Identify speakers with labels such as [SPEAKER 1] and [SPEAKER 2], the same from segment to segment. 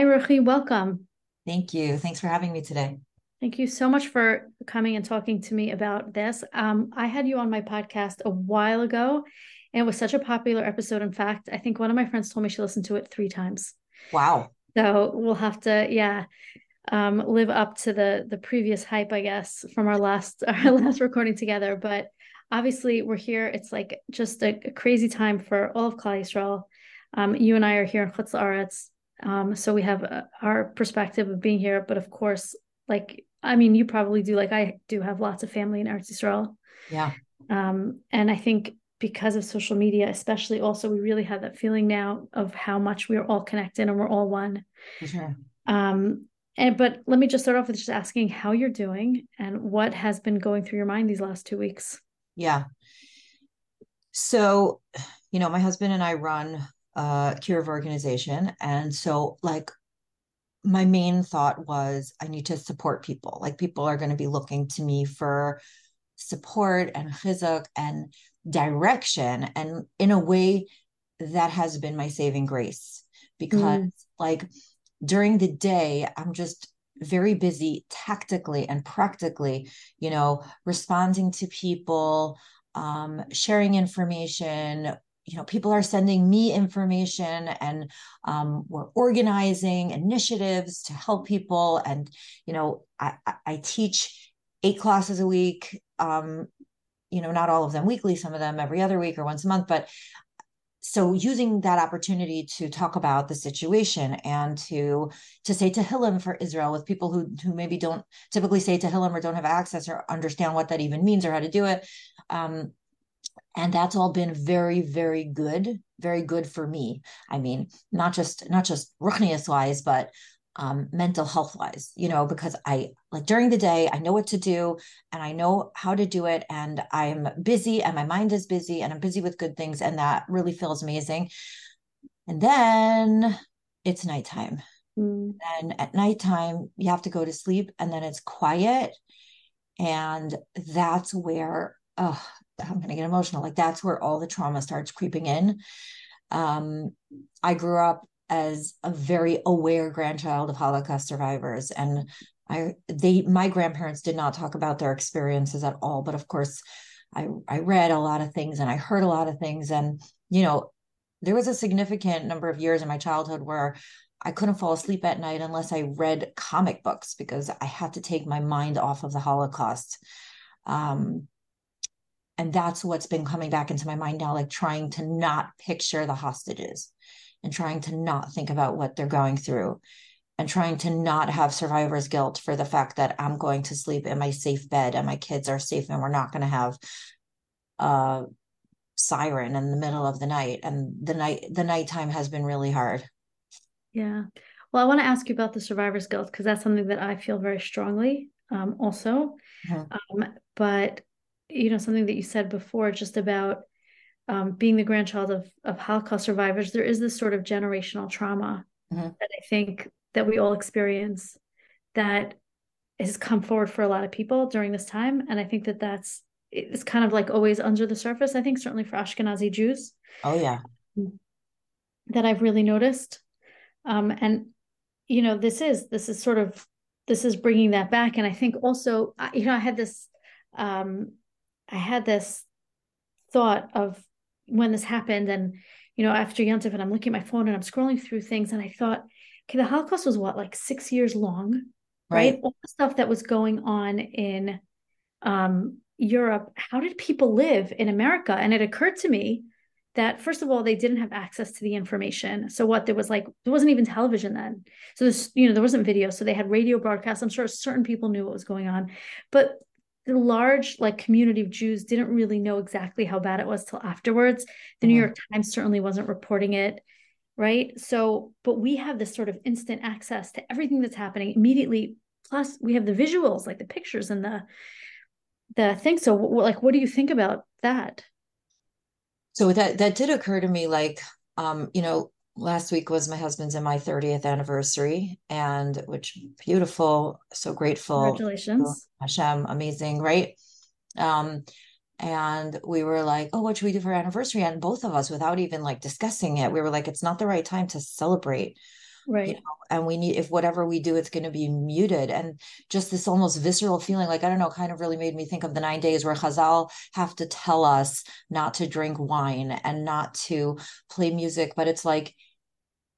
[SPEAKER 1] Hi, Ruchi. Welcome.
[SPEAKER 2] Thank you. Thanks for having me today.
[SPEAKER 1] Thank you so much for coming and talking to me about this. Um, I had you on my podcast a while ago, and it was such a popular episode. In fact, I think one of my friends told me she listened to it three times.
[SPEAKER 2] Wow.
[SPEAKER 1] So we'll have to, yeah, um, live up to the the previous hype, I guess, from our last our last recording together. But obviously, we're here. It's like just a, a crazy time for all of Klal Yisrael. Um, you and I are here in Chutz La'aretz. Um, so we have uh, our perspective of being here, but of course, like I mean, you probably do. Like I do have lots of family in Eretz Yisrael.
[SPEAKER 2] Yeah.
[SPEAKER 1] Um, and I think because of social media, especially, also we really have that feeling now of how much we're all connected and we're all one.
[SPEAKER 2] Sure.
[SPEAKER 1] Um, and but let me just start off with just asking how you're doing and what has been going through your mind these last two weeks.
[SPEAKER 2] Yeah. So, you know, my husband and I run uh kiruv organization. And so like my main thought was i need to support people. Like people are going to be looking to me for support and chizuk and direction. And in a way that has been my saving grace because mm. like during the day i'm just very busy tactically and practically you know responding to people um, sharing information you know people are sending me information and um, we're organizing initiatives to help people. And you know i, I teach eight classes a week um, you know not all of them weekly some of them every other week or once a month but so using that opportunity to talk about the situation and to to say Tehillim for Israel with people who who maybe don't typically say Tehillim or don't have access or understand what that even means or how to do it um, and that's all been very very good very good for me. I mean not just not just ruchnius wise but um, mental health wise you know because i like during the day i know what to do and i know how to do it and i'm busy and my mind is busy and i'm busy with good things and that really feels amazing. And then it's nighttime. Mm. and at nighttime you have to go to sleep and then it's quiet. And that's where oh I'm going to get emotional. Like that's where all the trauma starts creeping in. Um, I grew up as a very aware grandchild of Holocaust survivors, and I they my grandparents did not talk about their experiences at all. But of course, I I read a lot of things and I heard a lot of things, and you know, there was a significant number of years in my childhood where I couldn't fall asleep at night unless I read comic books because I had to take my mind off of the Holocaust. Um, and that's what's been coming back into my mind now like trying to not picture the hostages and trying to not think about what they're going through and trying to not have survivor's guilt for the fact that I'm going to sleep in my safe bed and my kids are safe and we're not going to have a siren in the middle of the night. And the night the nighttime has been really hard.
[SPEAKER 1] Yeah. Well i want to ask you about the survivor's guilt because that's something that i feel very strongly um, also. Mm-hmm. um, but you know something that you said before just about um, being the grandchild of of holocaust survivors there is this sort of generational trauma mm-hmm. that i think that we all experience that has come forward for a lot of people during this time. And i think that that's it's kind of like always under the surface i think certainly for ashkenazi jews.
[SPEAKER 2] Oh yeah.
[SPEAKER 1] That i've really noticed. Um, and you know this is this is sort of this is bringing that back. And i think also you know i had this um, I had this thought of when this happened and you know after Yontif and I'm looking at my phone and I'm scrolling through things and I thought okay the Holocaust was what like 6 years long right, right? all the stuff that was going on in um, Europe how did people live in America? And it occurred to me that first of all they didn't have access to the information. So what there was like there wasn't even television then. So there's you know there wasn't video. So they had radio broadcasts. I'm sure certain people knew what was going on. But the large like community of Jews didn't really know exactly how bad it was till afterwards. The mm-hmm. New York Times certainly wasn't reporting it, right? So, but we have this sort of instant access to everything that's happening immediately. Plus, we have the visuals, like the pictures and the the thing. So, like, what do you think about that?
[SPEAKER 2] So that that did occur to me, like, um, you know, last week was my husband's and my 30th anniversary and which beautiful so grateful.
[SPEAKER 1] Congratulations.
[SPEAKER 2] Hashem amazing right? Um and we were like oh what should we do for anniversary? And both of us without even like discussing it we were like it's not the right time to celebrate.
[SPEAKER 1] Right. you know,
[SPEAKER 2] and we need if whatever we do it's going to be muted. And just this almost visceral feeling like i don't know kind of really made me think of the nine days where chazal have to tell us not to drink wine and not to play music. But it's like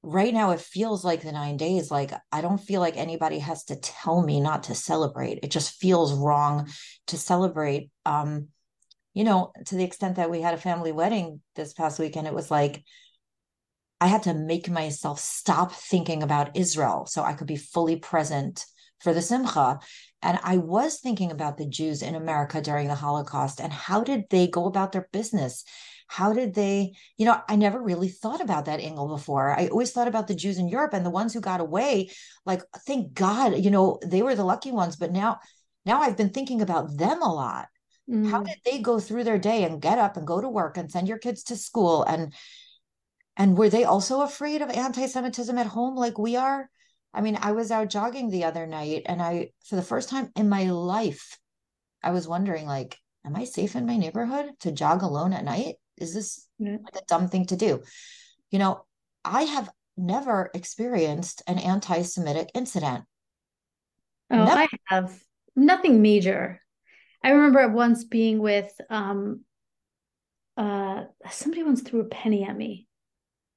[SPEAKER 2] right now it feels like the nine days like i don't feel like anybody has to tell me not to celebrate it just feels wrong to celebrate um you know to the extent that we had a family wedding this past weekend it was like I had to make myself stop thinking about Israel so I could be fully present for the Simcha. And I was thinking about the Jews in America during the Holocaust and how did they go about their business? How did they, you know, I never really thought about that angle before. I always thought about the Jews in Europe and the ones who got away. Like, thank God, you know, they were the lucky ones. But now, now I've been thinking about them a lot. Mm. How did they go through their day and get up and go to work and send your kids to school and and were they also afraid of anti-Semitism at home like we are? I mean, I was out jogging the other night and I, for the first time in my life, I was wondering, like, am I safe in my neighborhood to jog alone at night? Is this yeah. like a dumb thing to do? You know, I have never experienced an anti Semitic incident.
[SPEAKER 1] Oh, never. I have nothing major. I remember once being with um uh somebody once threw a penny at me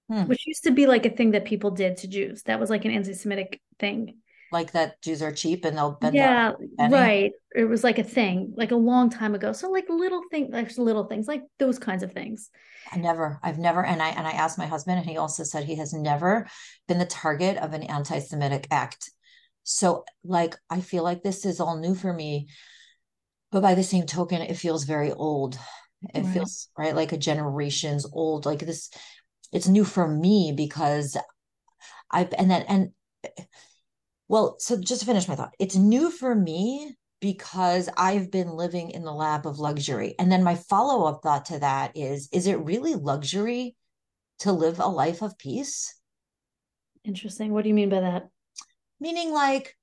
[SPEAKER 1] hmm. which used to be like a thing that people did to Jews. That was like an anti-Semitic thing.
[SPEAKER 2] Like that Jews are cheap and they'll bend
[SPEAKER 1] yeah, right. It was like a thing, like a long time ago. So like little things, like little things, like those kinds of things.
[SPEAKER 2] I never, I've never, and I and I asked my husband, and he also said he has never been the target of an anti-Semitic act. So like I feel like this is all new for me. But by the same token, it feels very old. It right. feels right like a generations old. Like this it's new for me because I've and then and well, so just to finish my thought, it's new for me because I've been living in the lap of luxury. And then my follow-up thought to that is is it really luxury to live a life of peace?
[SPEAKER 1] Interesting. What do you mean by that?
[SPEAKER 2] Meaning like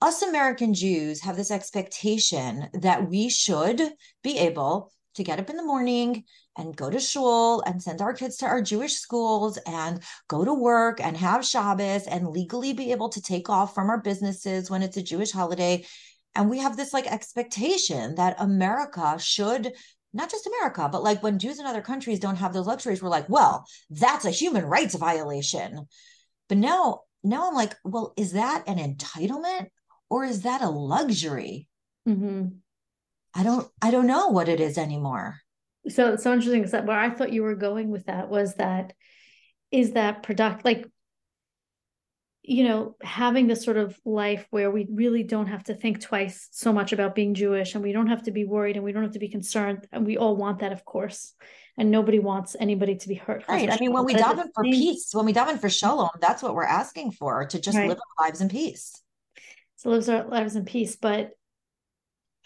[SPEAKER 2] us American Jews have this expectation that we should be able to get up in the morning and go to shul and send our kids to our Jewish schools and go to work and have Shabbos and legally be able to take off from our businesses when it's a Jewish holiday. And we have this like expectation that America should not just America, but like when Jews in other countries don't have those luxuries, we're like, well, that's a human rights violation. But now, now I'm like, well, is that an entitlement or is that a luxury? Mm-hmm. I don't, I don't know what it is anymore
[SPEAKER 1] so it's so interesting is that where I thought you were going with that was that is that product like you know having this sort of life where we really don't have to think twice so much about being Jewish and we don't have to be worried and we don't have to be concerned and we all want that of course and nobody wants anybody to be hurt.
[SPEAKER 2] Right I mean when we daven for peace when we daven for shalom that's what we're asking for to just right. live our lives in peace.
[SPEAKER 1] To live our lives in peace but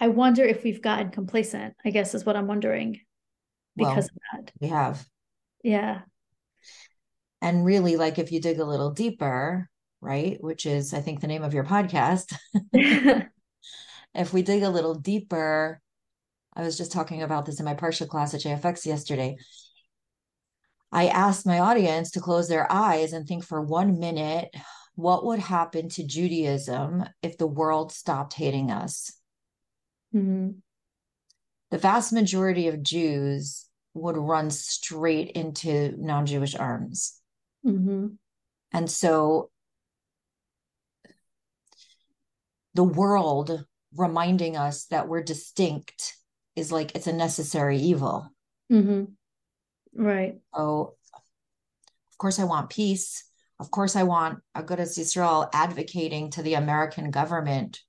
[SPEAKER 1] I wonder if we've gotten complacent I guess is what I'm wondering because well, of that.
[SPEAKER 2] We have.
[SPEAKER 1] Yeah.
[SPEAKER 2] And really, like if you dig a little deeper, right, which is, I think, the name of your podcast, if we dig a little deeper, I was just talking about this in my parsha class at JFX yesterday. I asked my audience to close their eyes and think for one minute what would happen to Judaism if the world stopped hating us? Mm-hmm the vast majority of Jews would run straight into non Jewish arms. Mm-hmm. And so the world reminding us that we're distinct is like it's a necessary evil.
[SPEAKER 1] Mm-hmm. Right.
[SPEAKER 2] Oh, of course, I want peace. Of course, I want a Agudas Yisrael advocating to the American government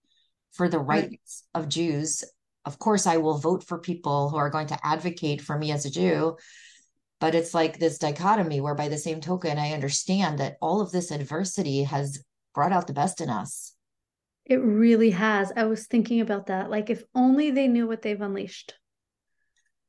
[SPEAKER 2] for the rights right. of Jews of course I will vote for people who are going to advocate for me as a Jew. But it's like this dichotomy where, by the same token, I understand that all of this adversity has brought out the best in us.
[SPEAKER 1] It really has. I was thinking about that. Like, if only they knew what they've unleashed.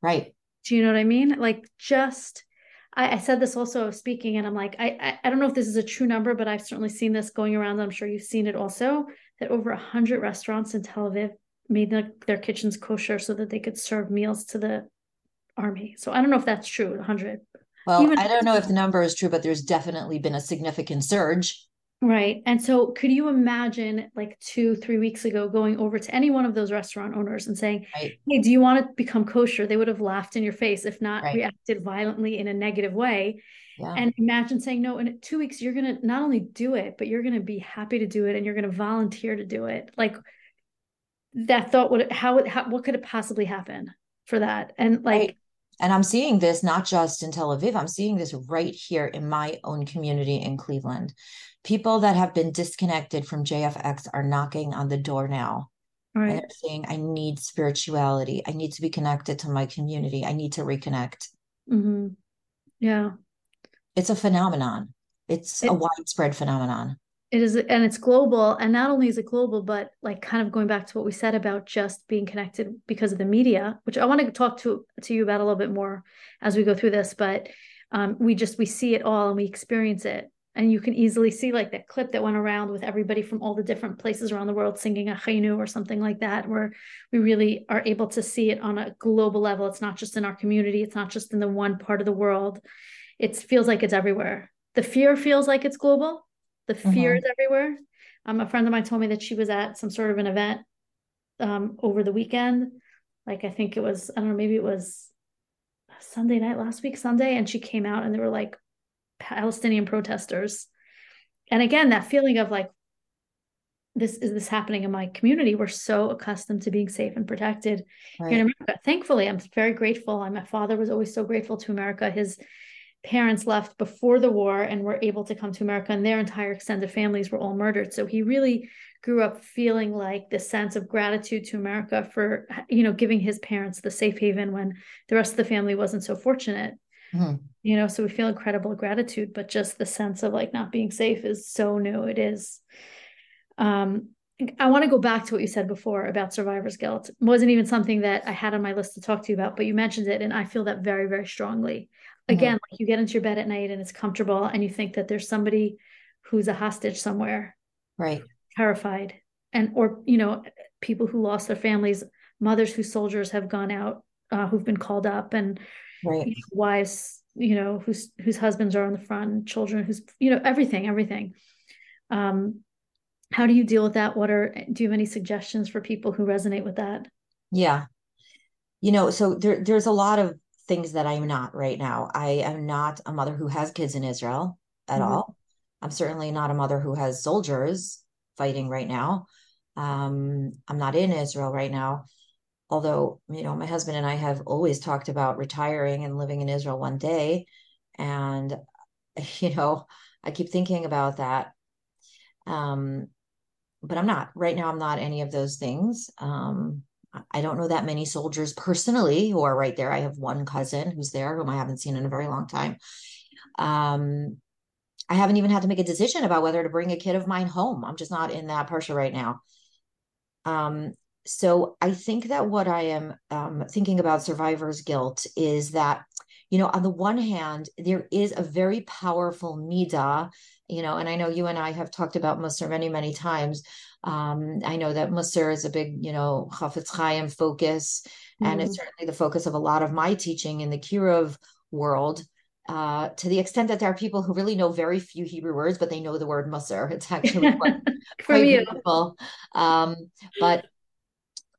[SPEAKER 2] Right.
[SPEAKER 1] Do you know what I mean? Like, just, I, I said this also speaking, and I'm like, I, I, I don't know if this is a true number, but I've certainly seen this going around. I'm sure you've seen it also. That over a hundred restaurants in Tel Aviv made the, their kitchens kosher so that they could serve meals to the army. So I don't know if that's true, 100.
[SPEAKER 2] Well, Even I don't know if the number is true, but there's definitely been a significant surge.
[SPEAKER 1] Right. And so could you imagine like two, three weeks ago going over to any one of those restaurant owners and saying, right. Hey, do you want to become kosher? They would have laughed in your face, if not right. reacted violently in a negative way. Yeah. And imagine saying, no, in two weeks, you're going to not only do it, but you're going to be happy to do it and you're going to volunteer to do it. Like that thought would, how, how what could it possibly happen for that? And like, right.
[SPEAKER 2] And I'm seeing this not just in Tel Aviv, I'm seeing this right here in my own community in Cleveland. People that have been disconnected from JFX are knocking on the door now. Right. And they're saying, I need spirituality. I need to be connected to my community. I need to reconnect.
[SPEAKER 1] Mm-hmm. Yeah.
[SPEAKER 2] It's a phenomenon. It's it, a widespread phenomenon.
[SPEAKER 1] It is, and it's global. And not only is it global, but like kind of going back to what we said about just being connected because of the media, which I want to talk to to you about a little bit more as we go through this. But um, we just we see it all and we experience it, and you can easily see like that clip that went around with everybody from all the different places around the world singing Acheinu or something like that, where we really are able to see it on a global level. It's not just in our community. It's not just in the one part of the world. It feels like it's everywhere. The fear feels like it's global the fear mm-hmm. is everywhere. Um, a friend of mine told me that she was at some sort of an event um, over the weekend. Like I think it was, I don't know, maybe it was Sunday night last week, Sunday, and she came out and there were like Palestinian protesters. And again, that feeling of like, this is this happening in my community. We're so accustomed to being safe and protected right. here in America. Thankfully, I'm very grateful. And my father was always so grateful to America. His parents left before the war and were able to come to America, and their entire extended families were all murdered. So he really grew up feeling like the sense of gratitude to America for, you know, giving his parents the safe haven when the rest of the family wasn't so fortunate. Mm-hmm. You know, so we feel incredible gratitude, but just the sense of like not being safe is so new. It is. Um, I want to go back to what you said before about survivor's guilt. It wasn't even something that I had on my list to talk to you about, but you mentioned it, and I feel that very, very strongly. Mm-hmm. again mm-hmm. like you get into your bed at night and it's comfortable and you think that there's somebody who's a hostage somewhere
[SPEAKER 2] right
[SPEAKER 1] terrified and or you know people who lost their families mothers whose soldiers have gone out uh, who've been called up and
[SPEAKER 2] right.
[SPEAKER 1] you know, wives you know whose whose husbands are on the front children who's you know everything everything um how do you deal with that what are do you have any suggestions for people who resonate with that
[SPEAKER 2] yeah you know so there there's a lot of things that I'm not right now. I am not a mother who has kids in Israel at mm-hmm. all. I'm certainly not a mother who has soldiers fighting right now. Um, I'm not in Israel right now. Although, you know, my husband and I have always talked about retiring and living in Israel one day. And, you know, I keep thinking about that. Um, but I'm not right now. I'm not any of those things. Um, I don't know that many soldiers personally who are right there. I have one cousin who's there whom I haven't seen in a very long time. Um, I haven't even had to make a decision about whether to bring a kid of mine home. I'm just not in that pressure right now. Um, so I think that what I am um, thinking about survivor's guilt is that, you know, on the one hand, there is a very powerful midah, you know, and I know you and I have talked about Musar many, many times um, I know that Musar is a big, you know, Chafetz Chaim focus, mm-hmm. and it's mm-hmm. certainly the focus of a lot of my teaching in the Kiruv world. Uh, to the extent that there are people who really know very few Hebrew words, but they know the word Musar. It's actually quite, quite beautiful. Um, but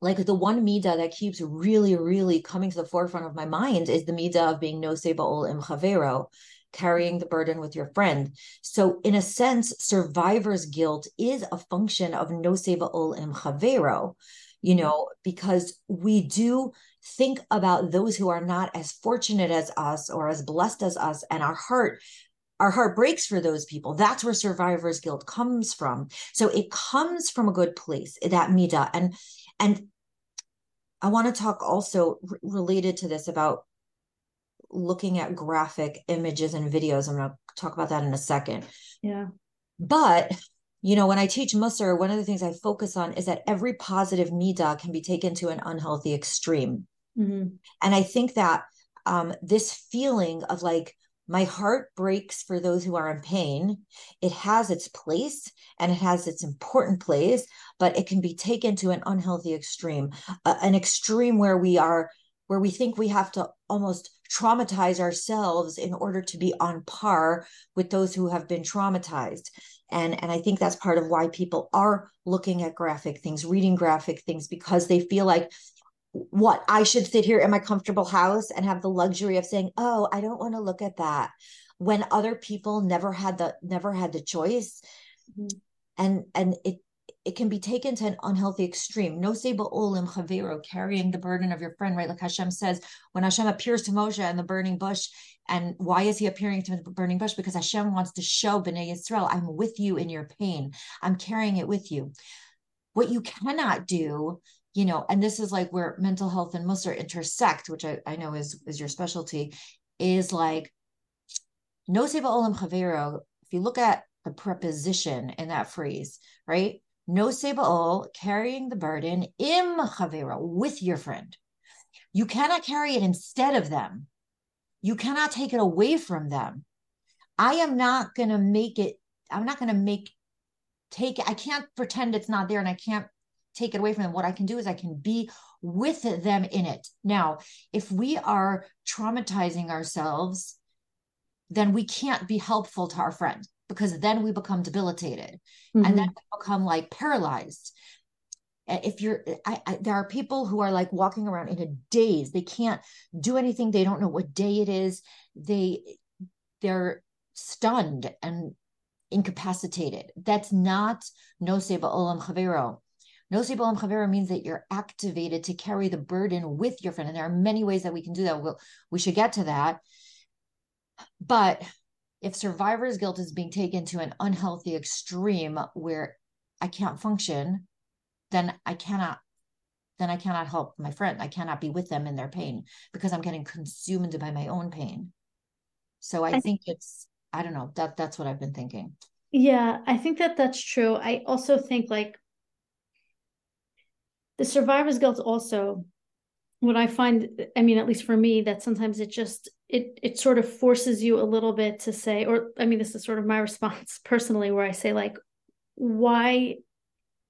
[SPEAKER 2] like the one midah that keeps really, really coming to the forefront of my mind is the midah of being no ba'ol im chavero, carrying the burden with your friend. So, in a sense, survivor's guilt is a function of no seva ol im chavero, you know, because we do think about those who are not as fortunate as us or as blessed as us, and our heart our heart breaks for those people. That's where survivor's guilt comes from. So it comes from a good place, that midah. And and I want to talk also r- related to this about looking at graphic images and videos. I'm going to talk about that in a second.
[SPEAKER 1] Yeah.
[SPEAKER 2] But, you know, when I teach Musar, one of the things I focus on is that every positive midah can be taken to an unhealthy extreme. Mm-hmm. And I think that um, this feeling of like, my heart breaks for those who are in pain. It has its place and it has its important place, but it can be taken to an unhealthy extreme, uh, an extreme where we are where we think we have to almost traumatize ourselves in order to be on par with those who have been traumatized. And and i think that's part of why people are looking at graphic things reading graphic things because they feel like what? I should sit here in my comfortable house and have the luxury of saying oh i don't want to look at that when other people never had the never had the choice. Mm-hmm. and and it it can be taken to an unhealthy extreme. No seba olim chavero, carrying the burden of your friend, right? Like Hashem says, when Hashem appears to Moshe in the burning bush, and why is he appearing to the burning bush? Because Hashem wants to show Bnei Yisrael, I'm with you in your pain. I'm carrying it with you. What you cannot do, you know, and this is like where mental health and Musar intersect, which I, I know is, is your specialty, is like no seba olim chavero. If you look at the preposition in that phrase, right? No seba'ol, carrying the burden im chavera, with your friend. You cannot carry it instead of them. You cannot take it away from them. I am not going to make it, I'm not going to make, take I can't pretend it's not there and I can't take it away from them. What I can do is I can be with them in it. Now, if we are traumatizing ourselves, then we can't be helpful to our friend because then we become debilitated mm-hmm. and then we become like paralyzed. If you're I, I, there are people who are like walking around in a daze. They can't do anything. They don't know what day it is. They they're stunned and incapacitated. That's not no seba olam chavero. No seba olam chavero means that you're activated to carry the burden with your friend and there are many ways that we can do that. We'll, we should get to that. But if survivor's guilt is being taken to an unhealthy extreme where I can't function, then I cannot then I cannot help my friend. I cannot be with them in their pain because I'm getting consumed by my own pain. So I, I think it's I don't know that that's what I've been thinking.
[SPEAKER 1] Yeah, I think that that's true. I also think like the survivor's guilt also what I find I mean at least for me that sometimes it just it it sort of forces you a little bit to say or i mean this is sort of my response personally where i say like why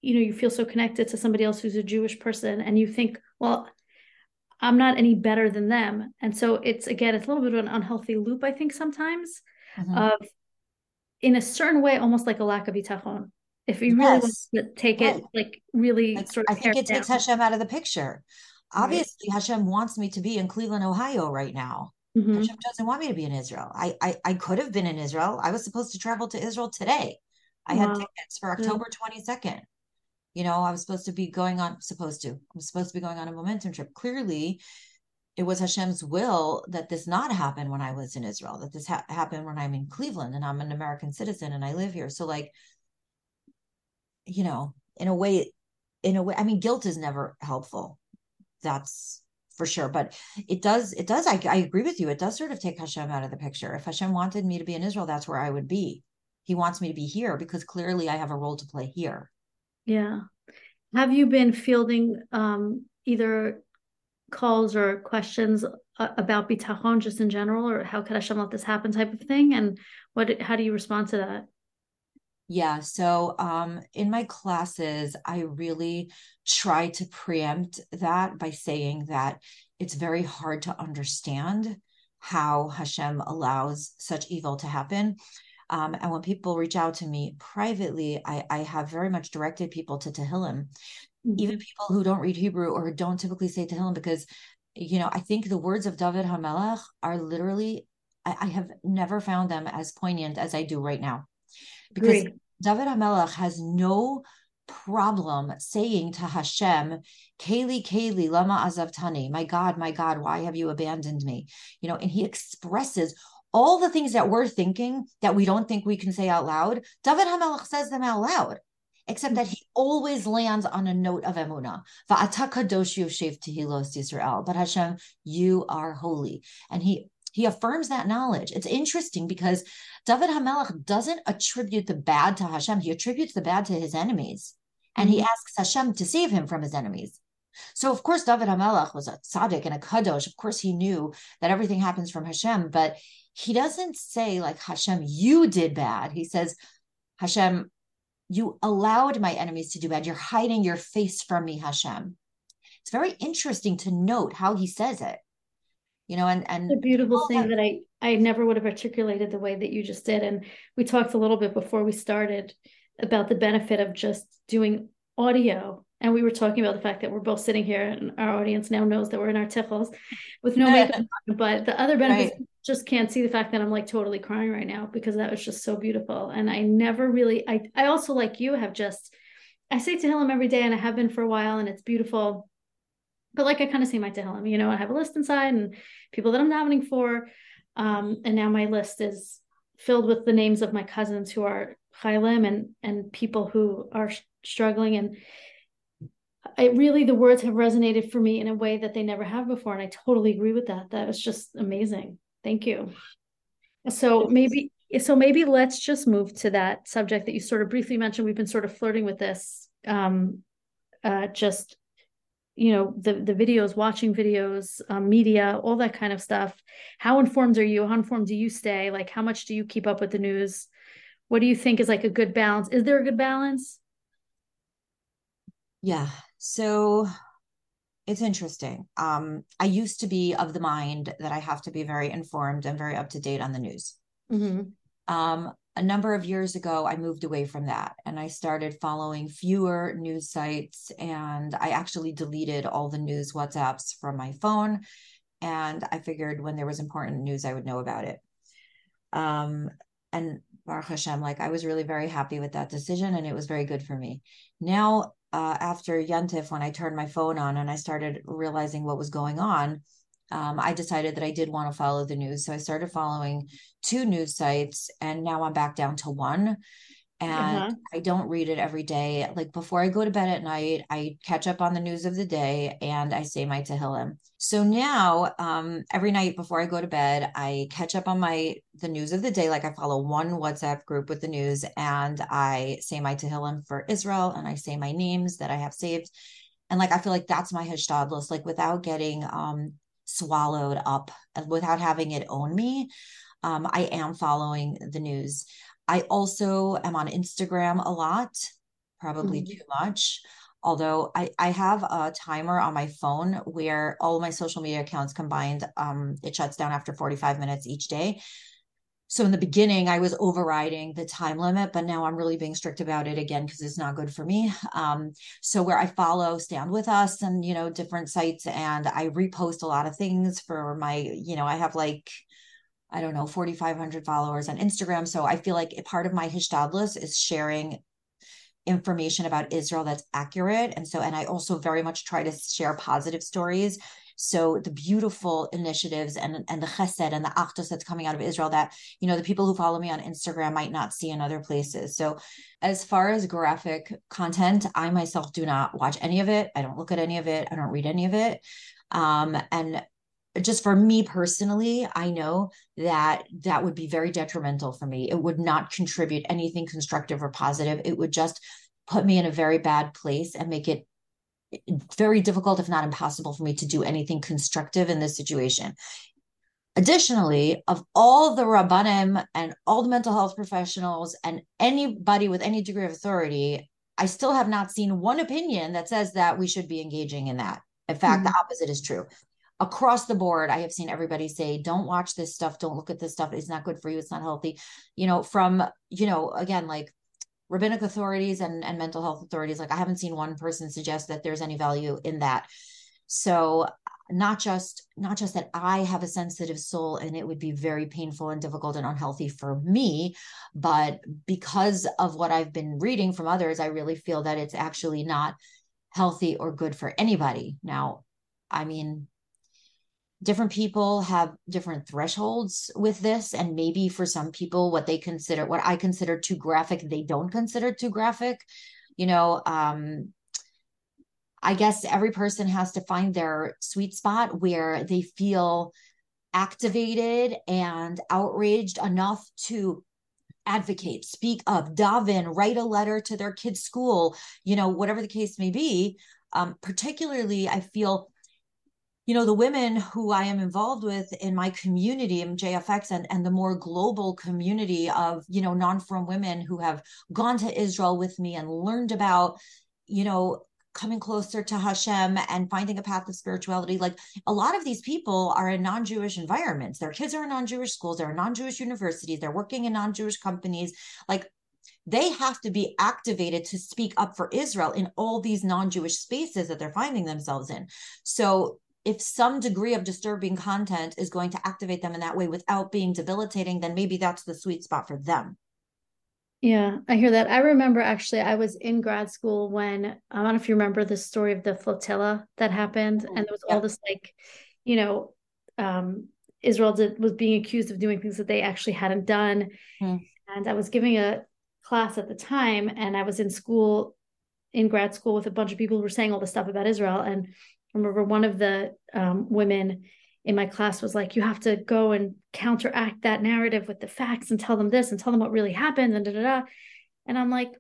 [SPEAKER 1] you know you feel so connected to somebody else who's a jewish person and you think well i'm not any better than them and so it's again it's a little bit of an unhealthy loop i think sometimes mm-hmm. of in a certain way almost like a lack of bitachon if you really yes. want to take it like really like, sort of
[SPEAKER 2] i think it takes hashem out of the picture obviously right. hashem wants me to be in cleveland ohio right now Mm-hmm. Hashem doesn't want me to be in Israel. I, I I could have been in Israel. I was supposed to travel to Israel today. I wow. had tickets for October twenty second. You know, I was supposed to be going on. Supposed to. I'm supposed to be going on a momentum trip. Clearly, it was Hashem's will that this not happen when I was in Israel. That this ha- happened when I'm in Cleveland and I'm an American citizen and I live here. So, like, you know, in a way, in a way, I mean, guilt is never helpful. That's for sure. But it does, it does, I, I agree with you. It does sort of take Hashem out of the picture. If Hashem wanted me to be in Israel, that's where I would be. He wants me to be here because clearly I have a role to play here.
[SPEAKER 1] Yeah. Have you been fielding um, either calls or questions uh, about bitachon just in general, or how could Hashem let this happen type of thing? And what, how do you respond to that?
[SPEAKER 2] Yeah. So um, in my classes, I really try to preempt that by saying that it's very hard to understand how Hashem allows such evil to happen. Um, and when people reach out to me privately, I, I have very much directed people to Tehillim, mm-hmm. even people who don't read Hebrew or don't typically say Tehillim, because, you know, I think the words of David HaMelech are literally, I, I have never found them as poignant as I do right now because Great. David HaMelech has no problem saying to Hashem, Kayli, Kayli, Lama Azavtani, my God, my God, why have you abandoned me? You know, and he expresses all the things that we're thinking that we don't think we can say out loud. David HaMelech says them out loud, except that he always lands on a note of emunah. But Hashem, you are holy. And he he affirms that knowledge. It's interesting because David Hamelech doesn't attribute the bad to Hashem. He attributes the bad to his enemies. And mm-hmm. he asks Hashem to save him from his enemies. So, of course, David Hamelech was a tzaddik and a kadosh. Of course, he knew that everything happens from Hashem, but he doesn't say, like, Hashem, you did bad. He says, Hashem, you allowed my enemies to do bad. You're hiding your face from me, Hashem. it's very interesting to note how he says it you know and and
[SPEAKER 1] a beautiful thing that i i never would have articulated the way that you just did. And we talked a little bit before we started about the benefit of just doing audio. And we were talking about the fact that we're both sitting here and our audience now knows that we're in our tichels with no makeup but the other benefits right. just can't see the fact that i'm like totally crying right now because that was just so beautiful. And i never really i i also like you have just i say Tehillim every day and i have been for a while and it's beautiful but like i kind of say my Tehillim you know i have a list inside and people that i'm davening for um and now my list is filled with the names of my cousins who are chaylim and and people who are struggling and I really the words have resonated for me in a way that they never have before and I totally agree with that. That was just amazing. Thank you. So maybe so maybe let's just move to that subject that you sort of briefly mentioned. We've been sort of flirting with this um uh just you know the the videos watching videos um, media all that kind of stuff. How informed are you? How informed do you stay? Like how much do you keep up with the news? What do you think is like a good balance? Is there a good balance?
[SPEAKER 2] Yeah. So it's interesting. Um, I used to be of the mind that I have to be very informed and very up to date on the news. Mm-hmm. Um, a number of years ago, I moved away from that and I started following fewer news sites. And I actually deleted all the news WhatsApps from my phone. And I figured when there was important news, I would know about it. Um, and Baruch Hashem, like I was really very happy with that decision and it was very good for me. Now uh, after Yontif, when I turned my phone on and I started realizing what was going on, um, I decided that I did want to follow the news. So I started following two news sites, and now I'm back down to one and uh-huh. I don't read it every day. Like before I go to bed at night, I catch up on the news of the day and I say my Tehillim. So now, um, every night before I go to bed, I catch up on my the news of the day. Like I follow one WhatsApp group with the news and I say my Tehillim for Israel and I say my names that I have saved. And like I feel like that's my hishtadlus, like without getting um swallowed up without having it own me. Um, I am following the news. I also am on Instagram a lot, probably mm-hmm. too much. Although I, I have a timer on my phone where all my social media accounts combined, um, it shuts down after 45 minutes each day. So in the beginning, I was overriding the time limit, but now I'm really being strict about it again because it's not good for me. Um, so where I follow Stand With Us and you know different sites, and I repost a lot of things for my, you know, I have like I don't know, 4,500 followers on Instagram. So I feel like part of my hishtadlus is sharing information about Israel that's accurate. And so, and I also very much try to share positive stories. So the beautiful initiatives and, and the chesed and the achdus that's coming out of Israel that, you know, the people who follow me on Instagram might not see in other places. So as far as graphic content, I myself do not watch any of it. I don't look at any of it. I don't read any of it. Um, and just for me personally, I know that that would be very detrimental for me. It would not contribute anything constructive or positive. It would just put me in a very bad place and make it very difficult, if not impossible, for me to do anything constructive in this situation. Additionally, of all the rabbanim and all the mental health professionals and anybody with any degree of authority, I still have not seen one opinion that says that we should be engaging in that. In fact, mm-hmm. the opposite is true across the board i have seen everybody say don't watch this stuff don't look at this stuff it's not good for you it's not healthy you know from you know again like rabbinic authorities and, and mental health authorities like i haven't seen one person suggest that there's any value in that. So not just not just that i have a sensitive soul and it would be very painful and difficult and unhealthy for me but because of what i've been reading from others i really feel that it's actually not healthy or good for anybody. Now i mean different people have different thresholds with this and maybe for some people what they consider what i consider too graphic they don't consider too graphic you know um i guess every person has to find their sweet spot where they feel activated and outraged enough to advocate speak up daven write a letter to their kids school you know whatever the case may be. Um, particularly i feel you know the women who i am involved with in my community in jfx and, and the more global community of you know non-frum women who have gone to israel with me and learned about you know coming closer to Hashem and finding a path of spirituality. Like a lot of these people are in non-Jewish environments. Their kids are in non-Jewish schools, they're in non-Jewish universities, they're working in non-Jewish companies. Like they have to be activated to speak up for Israel in all these non-Jewish spaces that they're finding themselves in. So if some degree of disturbing content is going to activate them in that way without being debilitating, then maybe that's the sweet spot for them.
[SPEAKER 1] Yeah, I hear that. I remember actually, I was in grad school when I don't know if you remember the story of the flotilla that happened, and there was yeah. all this like, you know, um, Israel did, was being accused of doing things that they actually hadn't done. Hmm. And I was giving a class at the time, and I was in school, in grad school, with a bunch of people who were saying all this stuff about Israel. And remember one of the um, women in my class was like, you have to go and counteract that narrative with the facts and tell them this and tell them what really happened and da da da. And I'm like,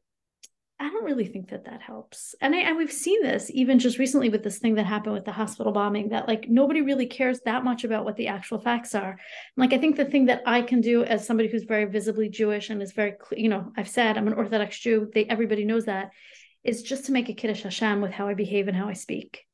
[SPEAKER 1] I don't really think that that helps. And, I, and we've seen this even just recently with this thing that happened with the hospital bombing that like nobody really cares that much about what the actual facts are. Like I think the thing that I can do as somebody who's very visibly Jewish and is very, you know, I've said I'm an Orthodox Jew. They everybody knows that is just to make a kiddush Hashem with how I behave and how I speak.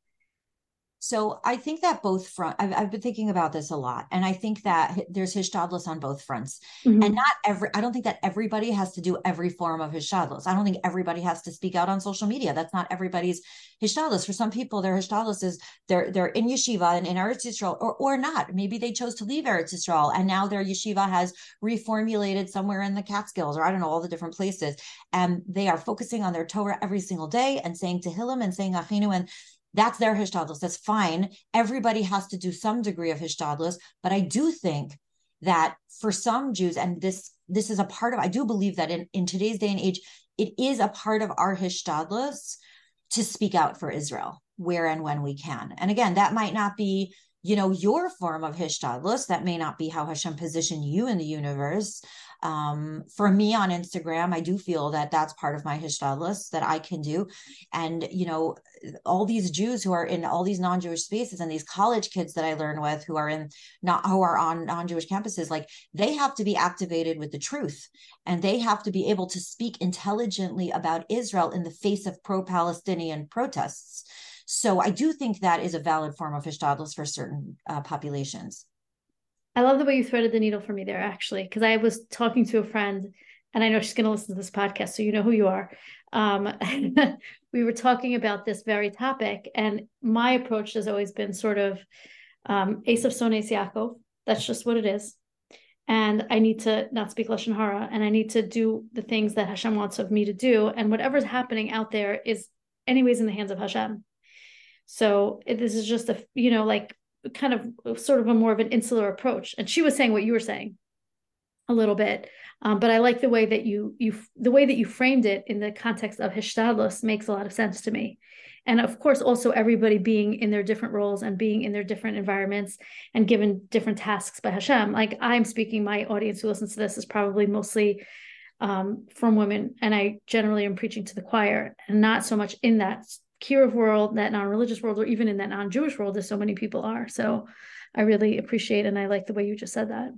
[SPEAKER 2] So I think that both front, I've, I've, been thinking about this a lot, and I think that there's hishtadlus on both fronts, mm-hmm. and not every. I don't think that everybody has to do every form of hishtadlus. I don't think everybody has to speak out on social media. That's not everybody's hishtadlus. For some people, their hishtadlus is they're they're in yeshiva and in Eretz Yisrael, or or not. Maybe they chose to leave Eretz Yisrael, and now their yeshiva has reformulated somewhere in the Catskills, or I don't know all the different places, and they are focusing on their Torah every single day and saying Tehillim and saying Achinu and that's their hishtadlus. That's fine. Everybody has to do some degree of hishtadlus, but I do think that for some Jews, and this this is a part of, I do believe that in, in today's day and age, it is a part of our hishtadlus to speak out for Israel where and when we can. And again, that might not be you know your form of hishtadlus that may not be how hashem positioned you in the universe um, for me on Instagram, I do feel that that's part of my hishtadlus that I can do. And, you know, all these Jews who are in all these non-Jewish spaces and these college kids that I learn with who are in not, who are on non-Jewish campuses, like they have to be activated with the truth and they have to be able to speak intelligently about Israel in the face of pro-Palestinian protests. So I do think that is a valid form of hishtadlus for certain uh, populations.
[SPEAKER 1] I love the way you threaded the needle for me there, actually, because I was talking to a friend, and I know she's going to listen to this podcast, so you know who you are. Um, we were talking about this very topic, and my approach has always been sort of um, Esav Sones Yaakov. That's just what it is. And I need to not speak lashon hara, and I need to do the things that Hashem wants of me to do. And whatever's happening out there is, anyways, in the hands of Hashem. So this is just a, you know, like kind of sort of a more of an insular approach. And she was saying what you were saying a little bit. Um, but I like the way that you you the way that you framed it in the context of Hishtadlus makes a lot of sense to me. And of course, also everybody being in their different roles and being in their different environments and given different tasks by Hashem. Like I'm speaking, my audience who listens to this is probably mostly um, from women, and I generally am preaching to the choir and not so much in that kiruv world, that non-religious world, or even in that non-Jewish world, as so many people are. So I really appreciate and I like the way you just said that.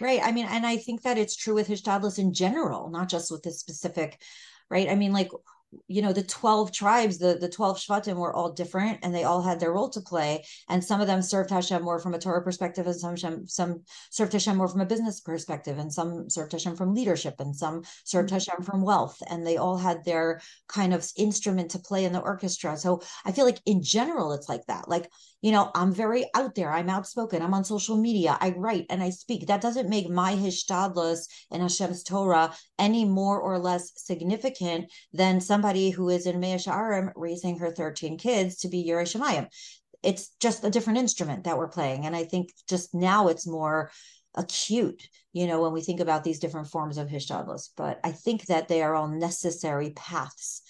[SPEAKER 2] Right. I mean, and I think that it's true with Hishtadlus in general, not just with this specific, right? I mean, like you know the 12 tribes the the 12 shvatim were all different and they all had their role to play. And some of them served Hashem more from a Torah perspective and some some served Hashem more from a business perspective and some served Hashem from leadership and some served mm-hmm. Hashem from wealth. And they all had their kind of instrument to play in the orchestra. So I feel like in general it's like that. Like you know I'm very out there I'm outspoken I'm on social media I write and I speak that doesn't make my hishtadlus and Hashem's Torah any more or less significant than somebody who is in Mea raising her 13 kids to be Yirei Shemayim. It's just a different instrument that we're playing. And I think just now it's more acute, you know, when we think about these different forms of Hishtadlus. But I think that they are all necessary paths.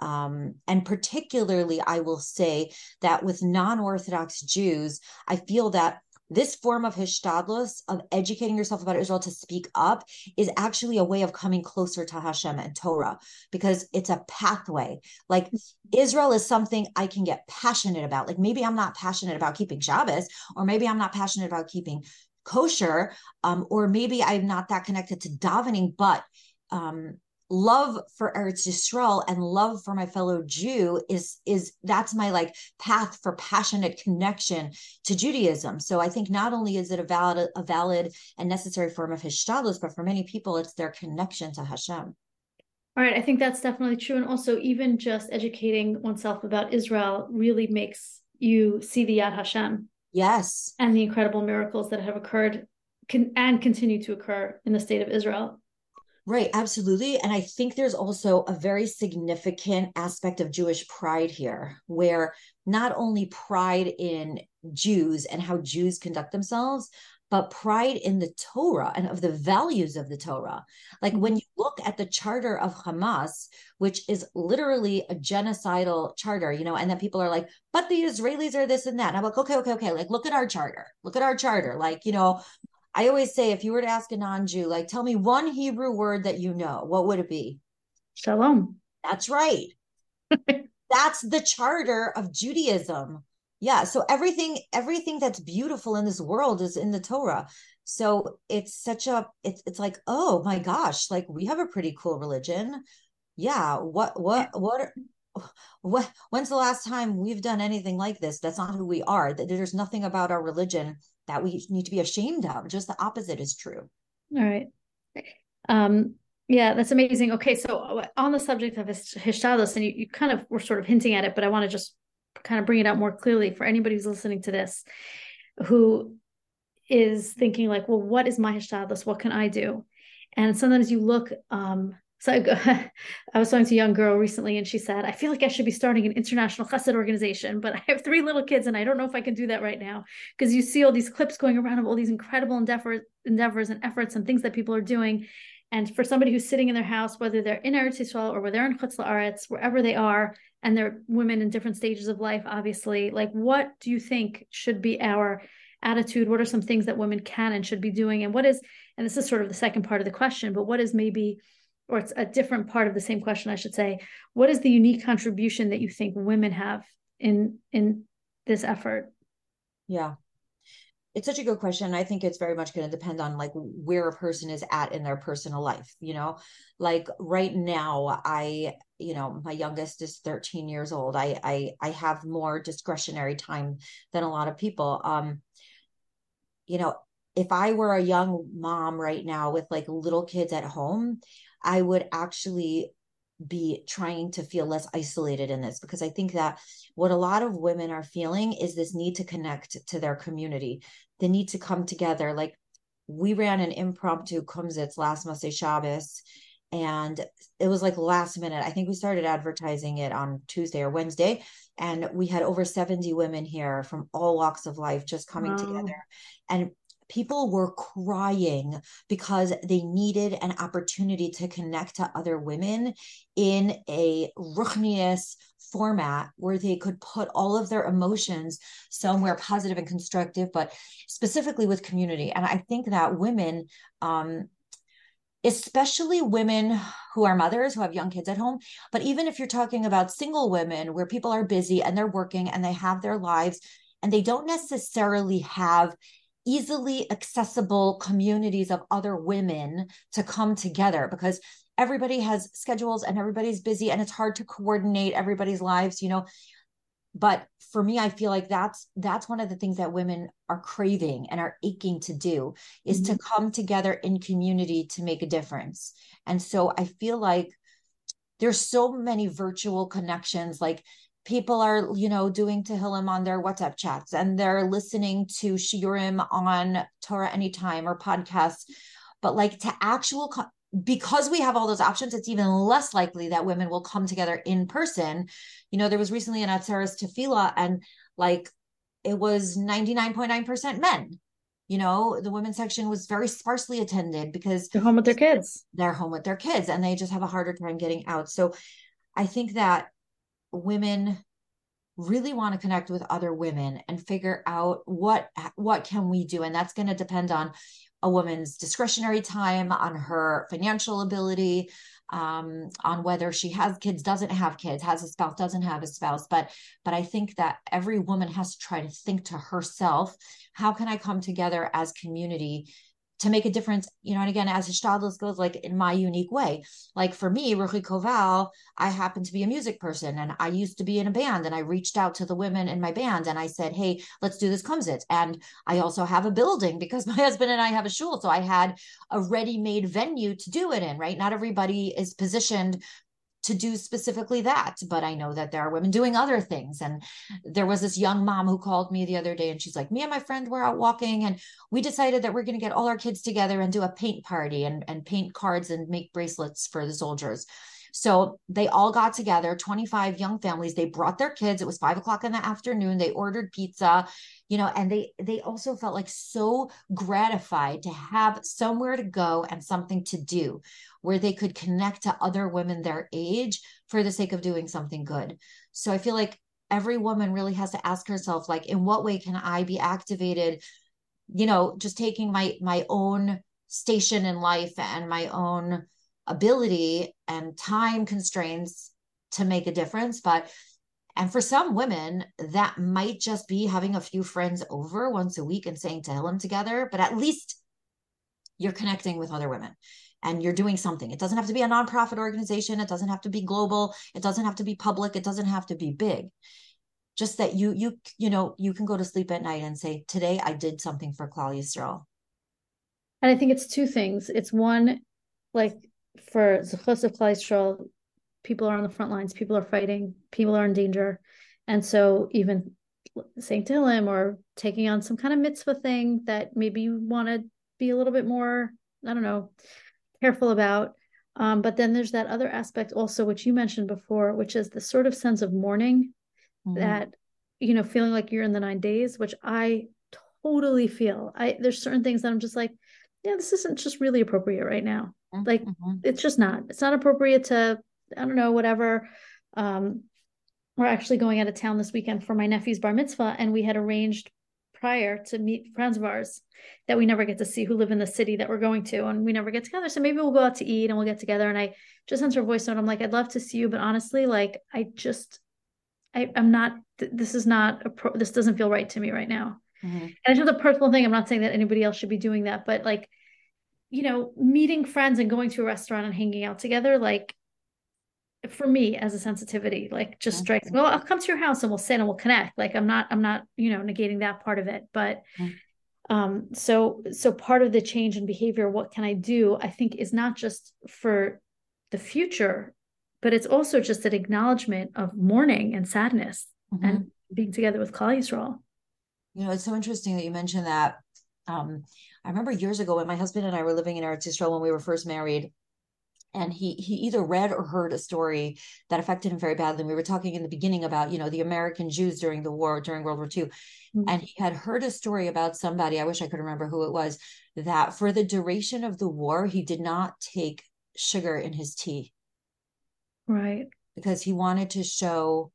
[SPEAKER 2] Um, and particularly, I will say that with non Orthodox Jews, I feel that this form of hishtadlus of educating yourself about Israel to speak up is actually a way of coming closer to Hashem and Torah because it's a pathway. Like Israel is something I can get passionate about. Like maybe I'm not passionate about keeping Shabbos, or maybe I'm not passionate about keeping kosher, um, or maybe I'm not that connected to davening, but um, love for Eretz Yisrael and love for my fellow Jew is is that's my like path for passionate connection to Judaism. So I think not only is it a valid a valid and necessary form of hishtadlus, but for many people it's their connection to Hashem.
[SPEAKER 1] All right, I think that's definitely true, and also even just educating oneself about Israel really makes you see the Yad Hashem.
[SPEAKER 2] Yes,
[SPEAKER 1] and the incredible miracles that have occurred can and continue to occur in the state of Israel.
[SPEAKER 2] Right, absolutely. And I think there's also a very significant aspect of Jewish pride here, where not only pride in Jews and how Jews conduct themselves, but pride in the Torah and of the values of the Torah. Like when mm-hmm. you look at the charter of Hamas, which is literally a genocidal charter, you know, and then people are like, but the Israelis are this and that. And I'm like, okay, okay, okay. Like, look at our charter. Look at our charter. Like, you know, I always say if you were to ask a non-Jew, like tell me one Hebrew word that you know, what would it be?
[SPEAKER 1] Shalom.
[SPEAKER 2] That's right. that's the charter of Judaism. Yeah, so everything everything that's beautiful in this world is in the Torah. So it's such a it's it's like, oh my gosh, like we have a pretty cool religion. Yeah, what what what what when's the last time we've done anything like this? That's not who we are. That there's nothing about our religion that we need to be ashamed of. Just the opposite is true.
[SPEAKER 1] All right. Um, yeah, that's amazing. Okay, so uh, on the subject of hishtadlus, and you, you kind of were sort of hinting at it, but I want to just kind of bring it out more clearly for anybody who's listening to this, who is thinking like, well, what is my hishtadlus? What can I do? And sometimes you look um, so I, was talking to a young girl recently, and she said, "I feel like I should be starting an international chesed organization, but I have three little kids, and I don't know if I can do that right now." Because you see all these clips going around of all these incredible endeavors, endeavors and efforts and things that people are doing, and for somebody who's sitting in their house, whether they're in Eretz Yisrael or whether they're in Chutz La'aretz, wherever they are, and they're women in different stages of life, obviously, like what do you think should be our attitude? What are some things that women can and should be doing, and what is, and this is sort of the second part of the question, but what is maybe or it's a different part of the same question, I should say. What is the unique contribution that you think women have in in this effort?
[SPEAKER 2] Yeah. It's such a good question. I think it's very much going to depend on like where a person is at in their personal life, you know. Like right now, I, you know, my youngest is 13 years old. I I I have more discretionary time than a lot of people. Um you know, if I were a young mom right now with like little kids at home, I would actually be trying to feel less isolated in this because I think that what a lot of women are feeling is this need to connect to their community, the need to come together. Like we ran an impromptu Kumsitz last Motzei Shabbos, and it was like last minute. I think we started advertising it on Tuesday or Wednesday, and we had over 70 women here from all walks of life just coming wow. together. And people were crying because they needed an opportunity to connect to other women in a ruchnius format where they could put all of their emotions somewhere positive and constructive but specifically with community. And i think that women um, especially women who are mothers who have young kids at home but even if you're talking about single women where people are busy and they're working and they have their lives and they don't necessarily have easily accessible communities of other women to come together because everybody has schedules and everybody's busy and it's hard to coordinate everybody's lives you know but for me i feel like that's that's one of the things that women are craving and are aching to do is mm-hmm. to come together in community to make a difference and so i feel like there's so many virtual connections like people are you know doing Tehillim on their WhatsApp chats and they're listening to Shiurim on Torah Anytime or podcasts. But like to actual because we have all those options, it's even less likely that women will come together in person. You know, there was recently an Atzeres Tefillah and like it was 99.9% men. You know, the women's section was very sparsely attended because
[SPEAKER 1] they're home with their kids.
[SPEAKER 2] They're home with their kids and they just have a harder time getting out. So I think that women really want to connect with other women and figure out what what can we do and that's going to depend on a woman's discretionary time on her financial ability um, on whether she has kids doesn't have kids has a spouse doesn't have a spouse. But but i think that every woman has to try to think to herself how can i come together as community to make a difference, you know, and again, as Hishtadlis goes, like in my unique way. Like for me, Ruchi Koval, I happen to be a music person and I used to be in a band and I reached out to the women in my band and I said, hey, let's do this Kumsitz. And I also have a building because my husband and I have a shul. So I had a ready-made venue to do it in, right? Not everybody is positioned to do specifically that but i know that there are women doing other things. And there was this young mom who called me the other day and she's like me and my friend were out walking and we decided that we're going to get all our kids together and do a paint party and, and paint cards and make bracelets for the soldiers. So they all got together 25 young families they brought their kids it was five o'clock in the afternoon they ordered pizza you know and they they also felt like so gratified to have somewhere to go and something to do where they could connect to other women their age for the sake of doing something good. So i feel like every woman really has to ask herself like in what way can i be activated you know just taking my my own station in life and my own ability and time constraints to make a difference. But and for some women, that might just be having a few friends over once a week and saying Tehillim together, but at least you're connecting with other women and you're doing something. It doesn't have to be a nonprofit organization. It doesn't have to be global. It doesn't have to be public. It doesn't have to be big. Just that you, you, you know, you can go to sleep at night and say, today I did something for Klal Yisrael.
[SPEAKER 1] And I think it's two things. It's one, like for Zechus of Klal Yisrael, people are on the front lines, people are fighting, people are in danger. And so even saying Tehillim or taking on some kind of mitzvah thing that maybe you want to be a little bit more, I don't know, careful about. Um, but then there's that other aspect also, which you mentioned before, which is the sort of sense of mourning mm-hmm. that, you know, feeling like you're in the nine days, which I totally feel. I there's certain things that I'm just like, yeah, this isn't just really appropriate right now. Mm-hmm. Like mm-hmm. it's just not. It's not appropriate to I don't know, whatever. Um, we're actually going out of town this weekend for my nephew's bar mitzvah, and we had arranged prior to meet friends of ours that we never get to see who live in the city that we're going to, and we never get together. So maybe we'll go out to eat and we'll get together. And I just sent her a voice note. I'm like, I'd love to see you, but honestly, like, I just, I, I'm not. This is not. A pro, this doesn't feel right to me right now. Mm-hmm. And it's just a personal thing. I'm not saying that anybody else should be doing that, but like, you know, meeting friends and going to a restaurant and hanging out together, like for me as a sensitivity like just mm-hmm. strikes well i'll come to your house and we'll sit and we'll connect like i'm not i'm not you know negating that part of it but mm-hmm. um so so part of the change in behavior what can i do i think is not just for the future but it's also just an acknowledgement of mourning and sadness mm-hmm. and being together with Yisrael.
[SPEAKER 2] You know, it's so interesting that you mentioned that. Um, I remember years ago when my husband and I were living in Eretz Yisrael when we were first married, and he he either read or heard a story that affected him very badly. We were talking in the beginning about you know the American Jews during the war during World War II, mm-hmm. and he had heard a story about somebody. I wish I could remember who it was. That for the duration of the war, he did not take sugar in his tea,
[SPEAKER 1] right?
[SPEAKER 2] Because he wanted to show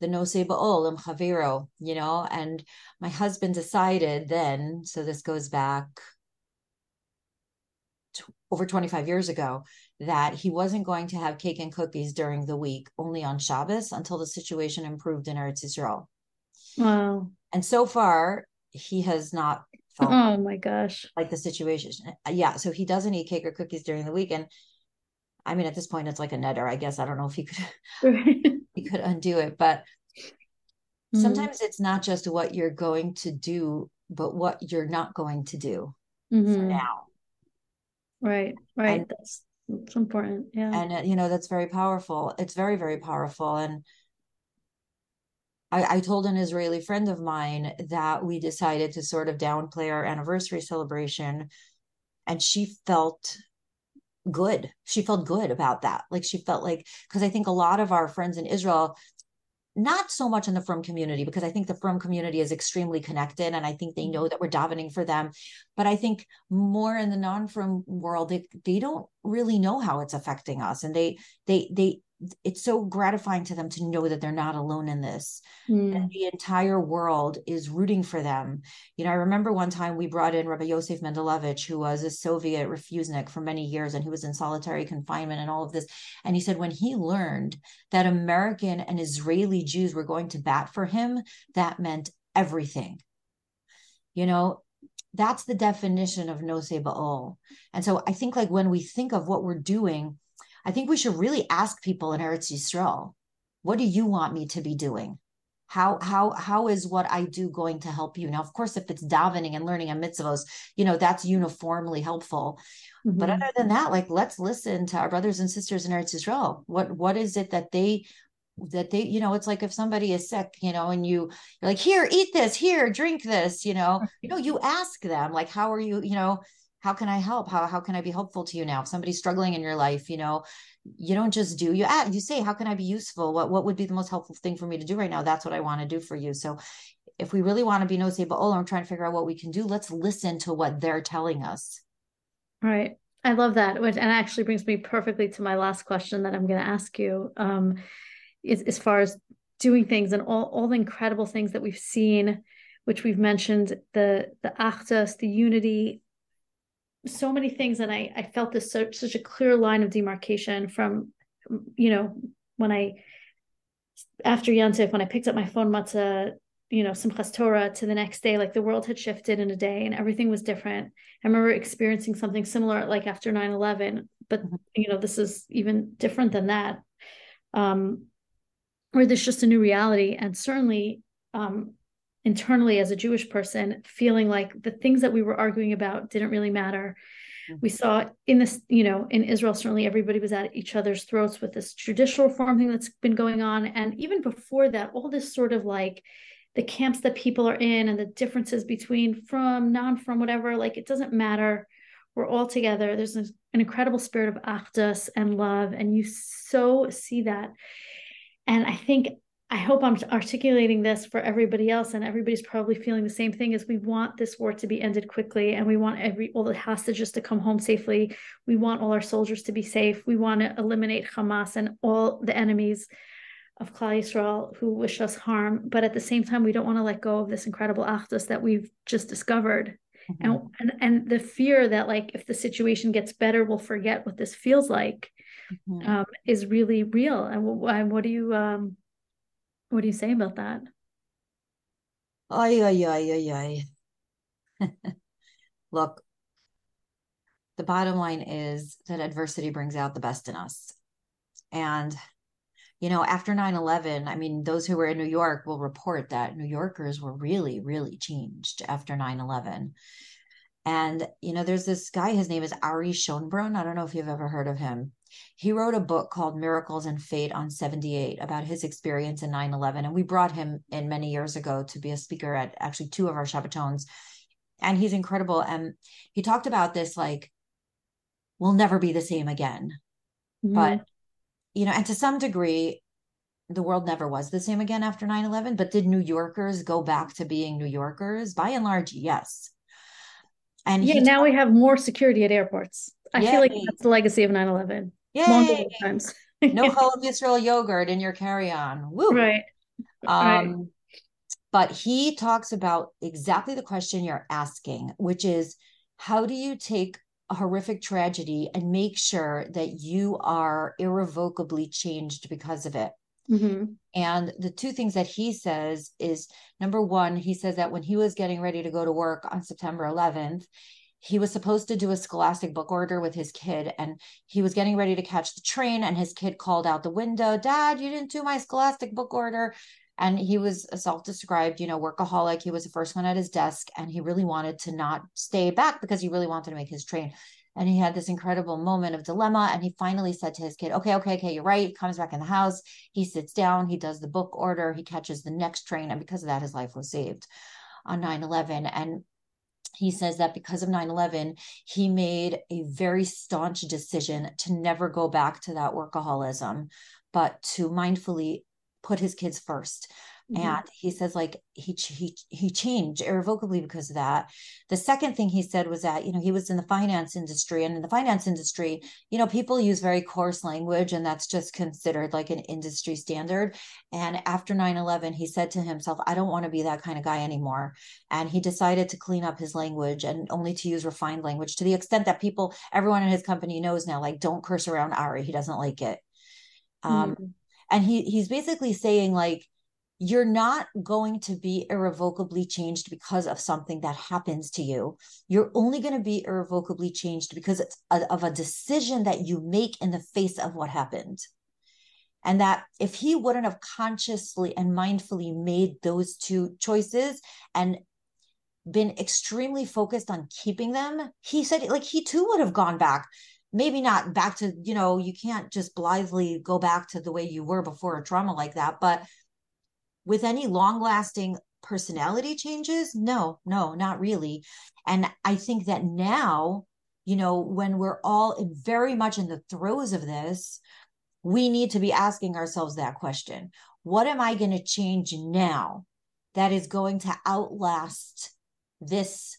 [SPEAKER 2] the nosei ba'ol chaviro, you know. And my husband decided then, so this goes back over 25 years ago that he wasn't going to have cake and cookies during the week, only on Shabbos until the situation improved in Eretz Israel.
[SPEAKER 1] Wow.
[SPEAKER 2] And so far, he has not
[SPEAKER 1] felt oh my gosh
[SPEAKER 2] like the situation. Yeah. So he doesn't eat cake or cookies during the week. And I mean, at this point, it's like a neder. I guess I don't know if he could he could undo it, but mm-hmm. sometimes it's not just what you're going to do, but what you're not going to do mm-hmm. now.
[SPEAKER 1] Right, right. And, that's that's important. Yeah.
[SPEAKER 2] And uh, you know, that's very powerful. It's very, very powerful. And I, I told an Israeli friend of mine that we decided to sort of downplay our anniversary celebration. And she felt good. She felt good about that. Like she felt like, because I think a lot of our friends in Israel, not so much in the frum community because i think the frum community is extremely connected and i think they know mm-hmm. that we're davening for them but i think more in the non-frum world they, they don't really know how it's affecting us and they they they it's so gratifying to them to know that they're not alone in this mm. and the entire world is rooting for them you know i remember one time we brought in rabbi yosef mendelevich who was a soviet refusenik for many years and he was in solitary confinement and all of this and he said when he learned that american and israeli jews were going to bat for him that meant everything you know that's the definition of Nosei Ba'ol. And so I think like when we think of what we're doing, I think we should really ask people in Eretz Yisrael, what do you want me to be doing? How how how is what I do going to help you? Now, of course, if it's davening and learning a mitzvahs, you know that's uniformly helpful. Mm-hmm. But other than that, like let's listen to our brothers and sisters in Eretz Yisrael. What what is it that they that they you know it's like if somebody is sick you know and you you're like here eat this here drink this you know you know you ask them like how are you you know how can i help? How how can i be helpful to you now? If somebody's struggling in your life you know you don't just do you add you say how can i be useful? What what would be the most helpful thing for me to do right now? That's what i want to do for you. So if we really want to be nosei ba'ol i'm trying to figure out what we can do let's listen to what they're telling us.
[SPEAKER 1] Right. I love that which and actually brings me perfectly to my last question that i'm going to ask you um as, as far as doing things and all, all the incredible things that we've seen which we've mentioned the the achdus the unity so many things and i i felt this such, such a clear line of demarcation from you know when i after Yontif, when i picked up my phone motzei you know simchas torah to the next day like the world had shifted in a day and everything was different i remember experiencing something similar like after 9-11 but mm-hmm. you know this is even different than that um where there's just a new reality and certainly um internally as a Jewish person, feeling like the things that we were arguing about didn't really matter. Mm-hmm. We saw in this, you know, in Israel, certainly everybody was at each other's throats with this judicial reform thing that's been going on. And even before that, all this sort of like the camps that people are in and the differences between frum, non frum, whatever, like it doesn't matter. We're all together. There's an incredible spirit of achdus and love. And you so see that. And I think I hope I'm articulating this for everybody else, and everybody's probably feeling the same thing. Is we want this war to be ended quickly, and we want every all the hostages to come home safely. We want all our soldiers to be safe. We want to eliminate Hamas and all the enemies of Klal Yisrael who wish us harm. But at the same time, we don't want to let go of this incredible achdus that we've just discovered. Mm-hmm. And, and and the fear that like if the situation gets better, we'll forget what this feels like mm-hmm. um, is really real. And what, what do you um, what do you say about that?
[SPEAKER 2] Ay, ay, ay, ay, ay. Look, the bottom line is that adversity brings out the best in us. And, you know, after 9 11, I mean, those who were in New York will report that New Yorkers were really, really changed after 9 11. And, you know, there's this guy, his name is Ari Schonbrun. I don't know if you've ever heard of him. He wrote a book called Miracles and Fate on 78 about his experience in 9 11. And we brought him in many years ago to be a speaker at actually two of our Shabbatones. And he's incredible. And he talked about this like, we'll never be the same again. Mm-hmm. But, you know, and to some degree, the world never was the same again after 9 11. But did New Yorkers go back to being New Yorkers? By and large, yes.
[SPEAKER 1] And yeah, now we have more security at airports. I Yay. feel like that's the legacy of 9 11.
[SPEAKER 2] Yeah. times. no Chalav Yisrael yogurt in your carry-on. Woo.
[SPEAKER 1] Right.
[SPEAKER 2] Um, right. But he talks about exactly the question you're asking, which is how do you take a horrific tragedy and make sure that you are irrevocably changed because of it? Mm-hmm. And the two things that he says is number one, he says that when he was getting ready to go to work on September 11th, he was supposed to do a scholastic book order with his kid and he was getting ready to catch the train and his kid called out the window dad you didn't do my scholastic book order. And he was a self-described you know workaholic. He was the first one at his desk and he really wanted to not stay back because he really wanted to make his train. And he had this incredible moment of dilemma and he finally said to his kid okay okay okay you're right. He comes back in the house. He sits down. He does the book order. He catches the next train and because of that his life was saved on 9-11 and he says that because of 9-11 he made a very staunch decision to never go back to that workaholism but to mindfully put his kids first Mm-hmm. And he says like he he he changed irrevocably because of that. The second thing he said was that you know he was in the finance industry and in the finance industry, you know, people use very coarse language and that's just considered like an industry standard. And after 9/11, he said to himself, I don't want to be that kind of guy anymore. And he decided to clean up his language and only to use refined language to the extent that people everyone in his company knows now like don't curse around Ari, he doesn't like it. Um mm-hmm. and he he's basically saying like you're not going to be irrevocably changed because of something that happens to you. You're only going to be irrevocably changed because it's a, of a decision that you make in the face of what happened. And that if he wouldn't have consciously and mindfully made those two choices and been extremely focused on keeping them, he said, like, he too would have gone back. Maybe not back to, you know, you can't just blithely go back to the way you were before a trauma like that, but with any long lasting personality changes? No no not really. And i think that now you know when we're all very much in the throes of this we need to be asking ourselves that question. What am i going to change now that is going to outlast this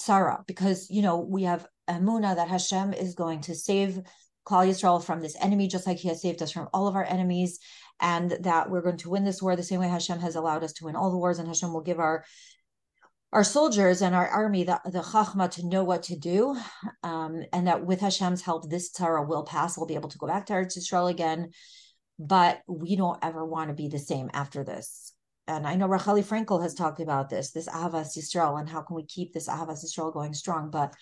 [SPEAKER 2] tzara? Because you know we have Emunah that Hashem is going to save Klal Yisrael from this enemy, just like He has saved us from all of our enemies, and that we're going to win this war the same way Hashem has allowed us to win all the wars, and Hashem will give our our soldiers and our army the, the chachma to know what to do, um, and that with Hashem's help, this tzara will pass. We'll be able to go back to Eretz Yisrael again, but we don't ever want to be the same after this. And I know Racheli Fraenkel has talked about this, this Ahavas Yisrael, and how can we keep this Ahavas Yisrael going strong? But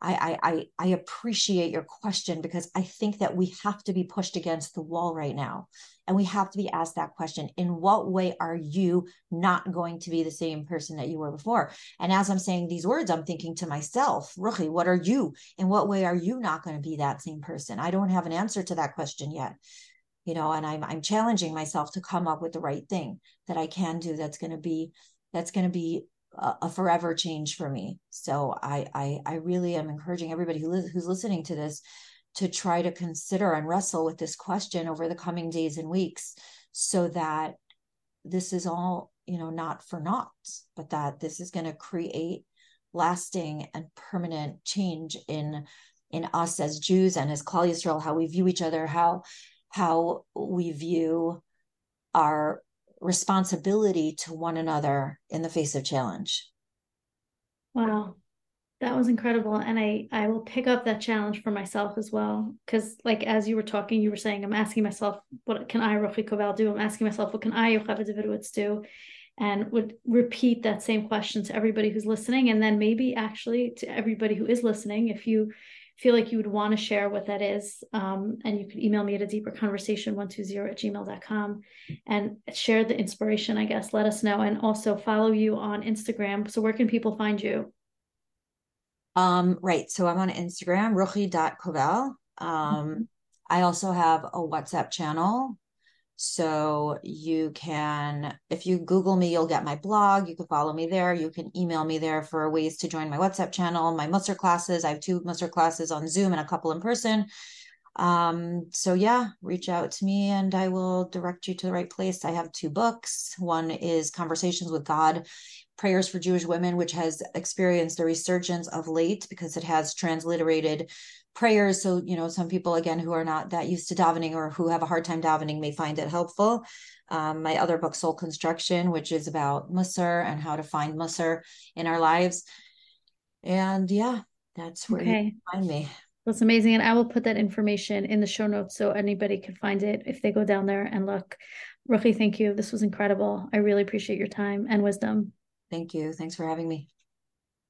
[SPEAKER 2] I, I I appreciate your question because I think that we have to be pushed against the wall right now. And we have to be asked that question. In what way are you not going to be the same person that you were before? And as I'm saying these words, I'm thinking to myself, Ruchi, what are you? In what way are you not going to be that same person? I don't have an answer to that question yet. You know, and I'm I'm challenging myself to come up with the right thing that I can do that's going to be that's going to be a, forever change for me. So I, I, I really am encouraging everybody who li- who's listening to this to try to consider and wrestle with this question over the coming days and weeks, so that this is all you know not for naught, but that this is going to create lasting and permanent change in in us as Jews and as Klal how we view each other, how how we view our responsibility to one another in the face of challenge.
[SPEAKER 1] Wow. That was incredible. And I I will pick up that challenge for myself as well. Cause like as you were talking, you were saying, I'm asking myself, what can I, Ruchi Koval, do? I'm asking myself, what can I, Yocheved Davidowitz, do? And would repeat that same question to everybody who's listening. And then maybe actually to everybody who is listening, if you feel like you would want to share what that is, um, and you could email me at a deeper conversation 120 at gmail.com and share the inspiration, I guess. Let us know. And also follow you on Instagram. So where can people find you?
[SPEAKER 2] Um, right. So I'm on Instagram, ruchi.koval. Um, mm-hmm. I also have a WhatsApp channel so you can, if you Google me, you'll get my blog. You can follow me there. You can email me there for ways to join my WhatsApp channel, my Mussar classes. I have two Mussar classes on Zoom and a couple in person. Um, so yeah, reach out to me and I will direct you to the right place. I have two books. One is Conversations with God, Prayers for Jewish Women, which has experienced a resurgence of late because it has transliterated prayers. So, you know, some people, again, who are not that used to davening or who have a hard time davening may find it helpful. Um, my other book, Soul Construction, which is about Mussar and how to find Mussar in our lives. And yeah, that's where okay. you find me.
[SPEAKER 1] That's amazing. And I will put that information in the show notes so anybody can find it if they go down there and look. Ruchi, thank you. This was incredible. I really appreciate your time and wisdom.
[SPEAKER 2] Thank you. Thanks for having me.